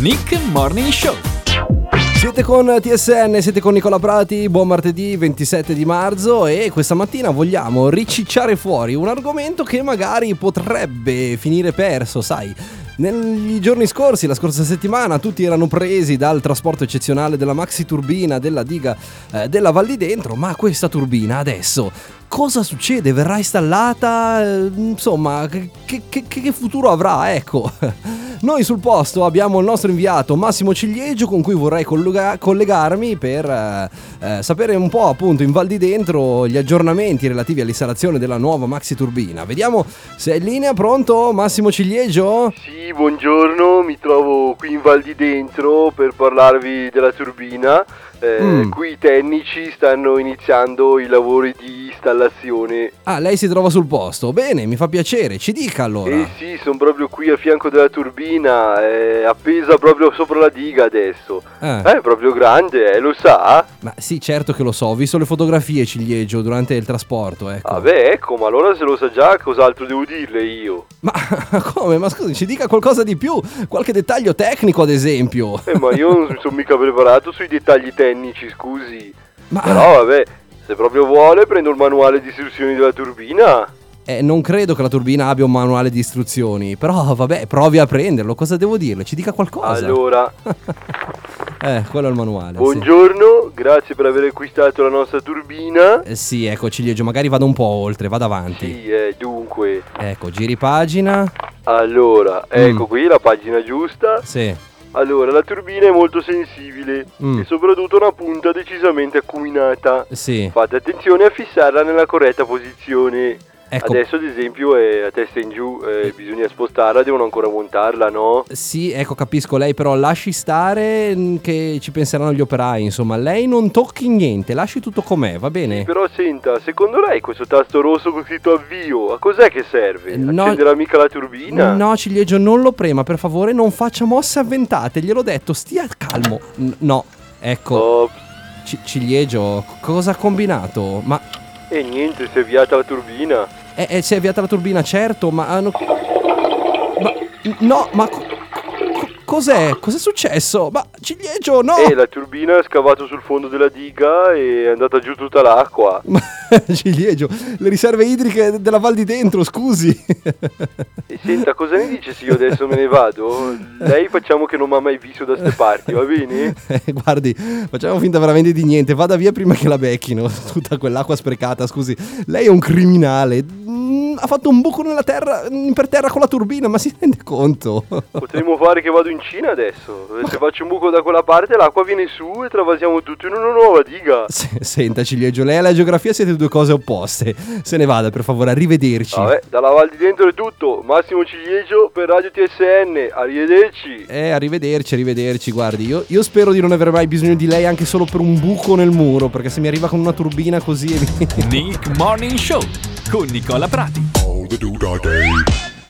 Nick Morning Show. Siete con TSN, siete con Nicola Prati, buon martedì 27 di marzo e questa mattina vogliamo ricicciare fuori un argomento che magari potrebbe finire perso, sai. Negli giorni scorsi, la scorsa settimana, tutti erano presi dal trasporto eccezionale della maxi turbina della diga eh, della Val di Dentro, ma questa turbina adesso cosa succede? Verrà installata? Eh, insomma, che, che, che futuro avrà? Ecco. Noi sul posto abbiamo il nostro inviato Massimo Ciliegio con cui vorrei collega- collegarmi per eh, eh, sapere un po' appunto in Val di Dentro gli aggiornamenti relativi all'installazione della nuova maxi turbina. Vediamo se è in linea, pronto Massimo Ciliegio? Sì, buongiorno, mi trovo qui in Val di Dentro per parlarvi della turbina. Eh, Mm. Qui i tecnici stanno iniziando i lavori di installazione. Ah, lei si trova sul posto. Bene, mi fa piacere. Ci dica allora. Eh sì, sono proprio qui a fianco della turbina, è appesa proprio sopra la diga adesso. Eh. È proprio grande, eh, lo sa? Ma sì, certo che lo so, ho visto le fotografie Ciliegio durante il trasporto, ecco. Ah beh, ecco, ma allora se lo sa già cos'altro devo dirle io? Ma come? Ma scusi, ci dica qualcosa di più, qualche dettaglio tecnico ad esempio. Eh, ma io non mi sono mica preparato sui dettagli tecnici, scusi. Ma Però vabbè, se proprio vuole prendo il manuale di istruzioni della turbina. eh, non credo che la turbina abbia un manuale di istruzioni, però vabbè, provi a prenderlo, cosa devo dirle? Ci dica qualcosa. Allora, Eh, quello è il manuale. sì. buongiorno, grazie per aver acquistato la nostra turbina. Eh, sì, ecco Ciliegio, magari vado un po' oltre, vado avanti. Sì, eh, dunque, Ecco, giri pagina. allora, ecco Mm. qui la pagina giusta. Sì. Allora, la turbina è molto sensibile Mm. e soprattutto una punta decisamente acuminata. Sì. Fate attenzione a fissarla nella corretta posizione. Ecco. Adesso ad esempio è a testa in giù, eh, bisogna spostarla, devono ancora montarla, no? Sì, ecco, capisco lei, però lasci stare mm, che ci penseranno gli operai, insomma, lei non tocchi niente, lasci tutto com'è, va bene? Però senta, secondo lei questo tasto rosso con scritto avvio, a cos'è che serve? No. Accenderà mica la turbina? No, Ciliegio, non lo prema, per favore, non faccia mosse avventate, gliel'ho detto, stia calmo. No, ecco, Ops. C- Ciliegio, cosa ha combinato? Ma E niente, si è avviata la turbina. eh, eh, si è avviata la turbina, certo, ma... hanno- ma no, ma... co- co- Cos'è? Cos'è successo? Ma Ciliegio, no! E la turbina ha scavato sul fondo della diga e è andata giù tutta l'acqua. Ma Ciliegio, le riserve idriche della Val di Dentro, scusi. E senta, cosa ne dice se io adesso me ne vado? Lei facciamo che non mi ha mai visto da ste parti, va bene? Eh, Guardi, facciamo finta veramente di niente. Vada via prima che la becchino. Tutta quell'acqua sprecata, scusi. Lei è un criminale. Ha fatto un buco nella terra, per terra con la turbina, ma si rende conto? Potremmo fare che vado in Cina adesso. Se faccio un buco da quella parte l'acqua viene su e travasiamo tutto in una nuova diga. Se- Senta, Ciliegio, lei e la geografia siete due cose opposte. Se ne vada, per favore, arrivederci. Vabbè, dalla Val di Dentro è tutto. Massimo Ciliegio per Radio TSN. Arrivederci. Eh, arrivederci, arrivederci. Guardi, io, io spero di non avere mai bisogno di lei anche solo per un buco nel muro, perché se mi arriva con una turbina così... Nick Morning Show con Nicola Prati.